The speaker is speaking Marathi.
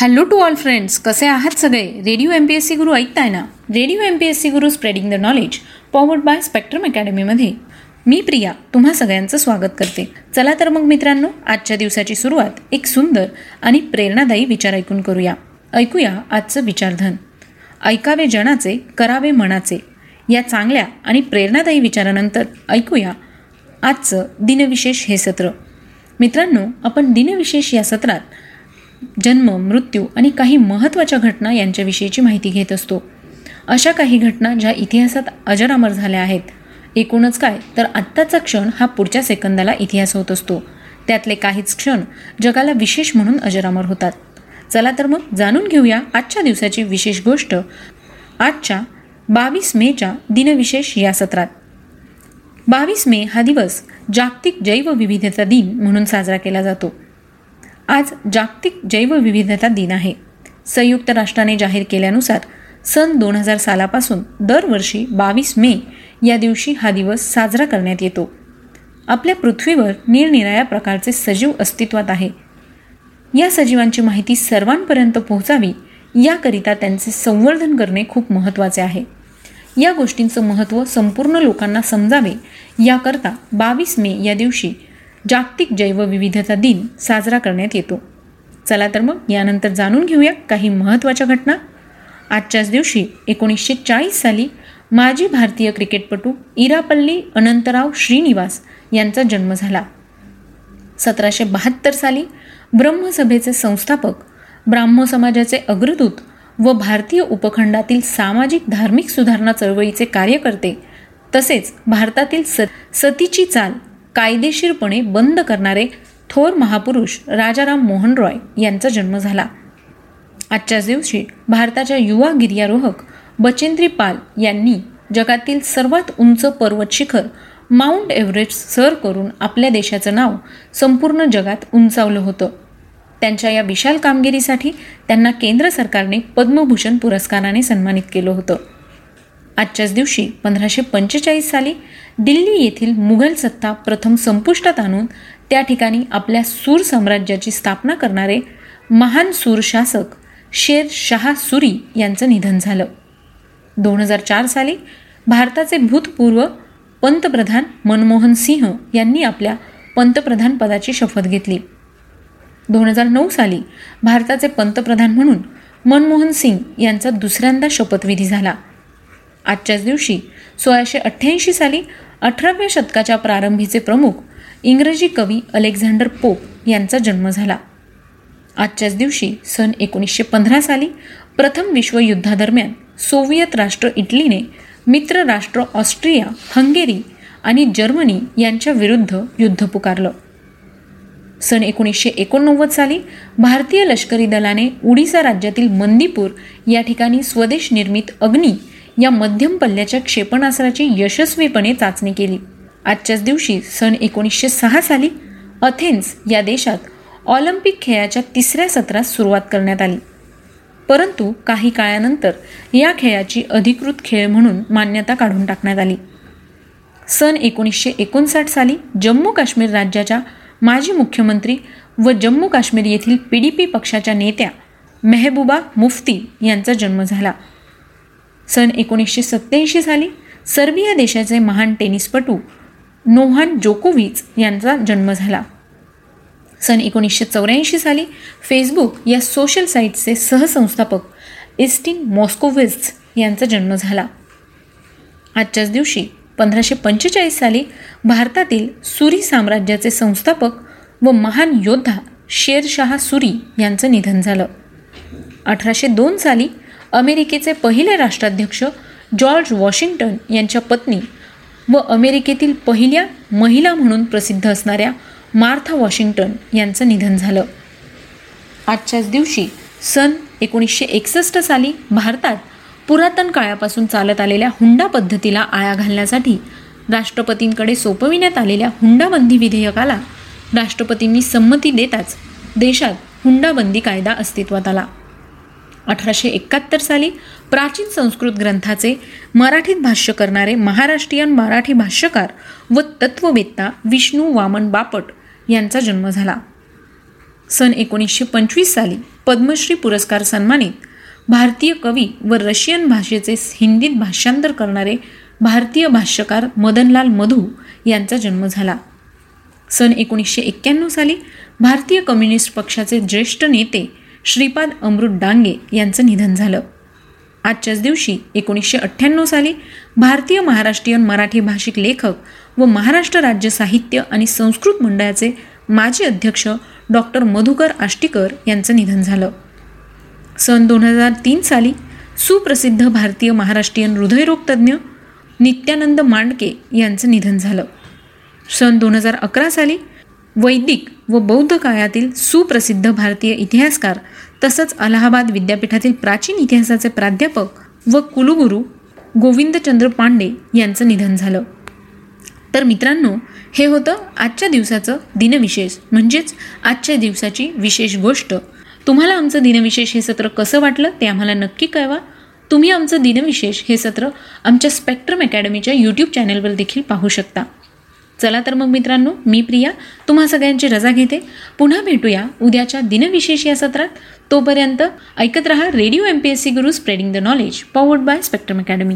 हॅलो टू ऑल फ्रेंड्स कसे आहात सगळे? Radio M P S C Guru ऐकताय ना? Radio M P S C Guru spreading the knowledge powered by Spectrum अकॅडमीमध्ये मी प्रिया तुम्हा सगळ्यांचं स्वागत करते. चला तर मग मित्रांनो आजच्या दिवसाची सुरुवात एक सुंदर आणि प्रेरणादायी विचार ऐकून करूया. ऐकूया आजचं विचारधन. ऐकावे जनाचे करावे मनाचे. या चांगल्या आणि प्रेरणादायी विचारानंतर ऐकूया आजचं दिनविशेष हे सत्र. मित्रांनो आपण दिनविशेष या सत्रात जन्म मृत्यू आणि काही महत्त्वाच्या घटना यांच्याविषयीची माहिती घेत असतो. अशा काही घटना ज्या इतिहासात अजरामर झाल्या आहेत. एकूणच काय? तर आत्ताचा क्षण हा पुढच्या सेकंदाला इतिहास होत असतो. त्यातले काहीच क्षण जगाला विशेष म्हणून अजरामर होतात. चला तर मग जाणून घेऊया आजच्या दिवसाची विशेष गोष्ट. आजच्या बावीस मेच्या दिनविशेष या सत्रात. बावीस मे हा दिवस जागतिक जैवविविधता दिन म्हणून साजरा केला जातो. आज जागतिक जैवविविधता दिन आहे. संयुक्त राष्ट्राने जाहीर केल्यानुसार सन दोन हजार सालापासून दरवर्षी बावीस मे या दिवशी हा दिवस साजरा करण्यात येतो. आपल्या पृथ्वीवर निरनिराळ्या प्रकारचे सजीव अस्तित्वात आहे. या सजीवांची माहिती सर्वांपर्यंत पोहोचावी याकरिता त्यांचे संवर्धन करणे खूप महत्त्वाचे आहे. या गोष्टींचं महत्त्व संपूर्ण लोकांना समजावे याकरता बावीस मे या दिवशी जागतिक जैवविविधता दिन साजरा करण्यात येतो. चला तर मग यानंतर जाणून घेऊया काही महत्त्वाच्या घटना. आजच्याच दिवशी एकोणीसशे चाळीस साली माजी भारतीय क्रिकेटपटू इरापल्ली अनंतराव श्रीनिवास यांचा जन्म झाला. सतराशे बहात्तर साली ब्रह्मसभेचे संस्थापक ब्राह्मो समाजाचे अग्रदूत व भारतीय उपखंडातील सामाजिक धार्मिक सुधारणा चळवळीचे कार्यकर्ते तसेच भारतातील स सतीची चाल कायदेशीरपणे बंद करणारे थोर महापुरुष राजाराम मोहन रॉय यांचा जन्म झाला. आजच्याच दिवशी भारताच्या युवा गिर्यारोहक बचेंद्री पाल यांनी जगातील सर्वात उंच पर्वत शिखर माउंट एव्हरेस्ट सर करून आपल्या देशाचं नाव संपूर्ण जगात उंचावलं होतं. त्यांच्या या विशाल कामगिरीसाठी त्यांना केंद्र सरकारने पद्मभूषण पुरस्काराने सन्मानित केलं होतं. आजच्याच दिवशी पंधराशे पंचेचाळीस साली दिल्ली येथील मुघल सत्ता प्रथम संपुष्टात आणून त्या ठिकाणी आपल्या सूर साम्राज्याची स्थापना करणारे महान सूर शासक शेर शहा सुरी यांचं निधन झालं. दोन हजार चार साली भारताचे भूतपूर्व पंतप्रधान मनमोहन सिंह यांनी आपल्या पंतप्रधान पदाची शपथ घेतली. दोन हजार नऊ साली भारताचे पंतप्रधान म्हणून मनमोहन सिंग यांचा दुसऱ्यांदा शपथविधी झाला. आजच्याच दिवशी सोळाशे अठ्ठ्याऐंशी साली अठराव्या शतकाच्या प्रारंभीचे प्रमुख इंग्रजी कवी अलेक्झांडर पोप यांचा जन्म झाला. आजच्याच दिवशी सन एकोणीसशे पंधरा साली प्रथम विश्वयुद्धादरम्यान सोव्हिएत राष्ट्र इटलीने मित्र राष्ट्र ऑस्ट्रिया हंगेरी आणि जर्मनी यांच्या विरुद्ध युद्ध पुकारलं. सन एकोणीसशे एकोणनव्वद साली भारतीय लष्करी दलाने उडीसा राज्यातील मंदीपूर या ठिकाणी स्वदेश निर्मित अग्नी या मध्यम पल्ल्याच्या क्षेपणास्त्राची यशस्वीपणे चाचणी केली. आजच्याच दिवशी सन एकोणीसशे सहा साली अथेन्स या देशात ऑलिम्पिक खेळाच्या तिसऱ्या सत्रात सुरुवात करण्यात आली. परंतु काही काळानंतर या खेळाची अधिकृत खेळ म्हणून मान्यता काढून टाकण्यात आली. सन एकोणीसशे एकोणसाठ साली जम्मू काश्मीर राज्याच्या माजी मुख्यमंत्री व जम्मू काश्मीर येथील पी डी पी पक्षाच्या नेत्या मेहबूबा मुफ्ती यांचा जन्म झाला. सन एकोणीसशे सत्त्याऐंशी साली सर्बिया देशाचे महान टेनिसपटू नोहान जोकोविच यांचा जन्म झाला. सन एकोणीसशे चौऱ्याऐंशी साली फेसबुक या सोशल साईटचे सहसंस्थापक इस्टिन मॉस्कोविझ्स यांचा जन्म झाला. आजच्याच दिवशी पंधराशे पंचेचाळीस साली भारतातील सुरी साम्राज्याचे संस्थापक व महान योद्धा शेरशाह सुरी यांचं निधन झालं. अठराशे दोन साली अमेरिकेचे पहिले राष्ट्राध्यक्ष जॉर्ज वॉशिंग्टन यांच्या पत्नी व अमेरिकेतील पहिल्या महिला म्हणून प्रसिद्ध असणाऱ्या मार्था वॉशिंग्टन यांचं निधन झालं. आजच्याच दिवशी सन एकोणीसशे एकसष्ट साली भारतात पुरातन काळापासून चालत आलेल्या हुंडा पद्धतीला आळा घालण्यासाठी राष्ट्रपतींकडे सोपविण्यात आलेल्या हुंडाबंदी विधेयकाला राष्ट्रपतींनी संमती देताच देशात हुंडाबंदी कायदा अस्तित्वात आला. अठराशे एकाहत्तर साली प्राचीन संस्कृत ग्रंथाचे मराठीत भाष्य करणारे महाराष्ट्रीयन मराठी भाष्यकार व तत्ववेत्ता विष्णू वामन बापट यांचा जन्म झाला. सन एकोणीसशे पंचवीस साली पद्मश्री पुरस्कार सन्मानित भारतीय कवी व रशियन भाषेचे हिंदीत भाषांतर करणारे भारतीय भाष्यकार मदनलाल मधू यांचा जन्म झाला. सन एकोणीसशे एक्क्याण्णव साली भारतीय कम्युनिस्ट पक्षाचे ज्येष्ठ नेते श्रीपाद अमृत डांगे यांचं निधन झालं. आजच्याच दिवशी एकोणीसशे अठ्ठ्याण्णव साली भारतीय महाराष्ट्रीयन मराठी भाषिक लेखक व महाराष्ट्र राज्य साहित्य आणि संस्कृत मंडळाचे माजी अध्यक्ष डॉक्टर मधुकर आष्टीकर यांचं निधन झालं. सन दोन हजार तीन साली सुप्रसिद्ध भारतीय महाराष्ट्रीयन हृदयरोगतज्ञ नित्यानंद मांडके यांचं निधन झालं. सन दोन हजार अकरा साली वैदिक व बौद्ध काळातील सुप्रसिद्ध भारतीय इतिहासकार तसंच अलाहाबाद विद्यापीठातील प्राचीन इतिहासाचे प्राध्यापक व कुलगुरू गोविंदचंद्र पांडे यांचं निधन झालं. तर मित्रांनो हे होतं आजच्या दिवसाचं दिनविशेष. म्हणजेच आजच्या दिवसाची विशेष गोष्ट. तुम्हाला आमचं दिनविशेष हे सत्र कसं वाटलं ते आम्हाला नक्की कळवा. तुम्ही आमचं दिनविशेष हे सत्र आमच्या स्पेक्ट्रम अकॅडमीच्या यूट्यूब चॅनलवर देखील पाहू शकता. चला तर मग मित्रांनो मी प्रिया तुम्हा सगळ्यांची रजा घेते. पुन्हा भेटूया उद्याच्या दिनविशेष या सत्रात. तोपर्यंत ऐकत रहा radio M P S C Guru spreading the knowledge powered by Spectrum Academy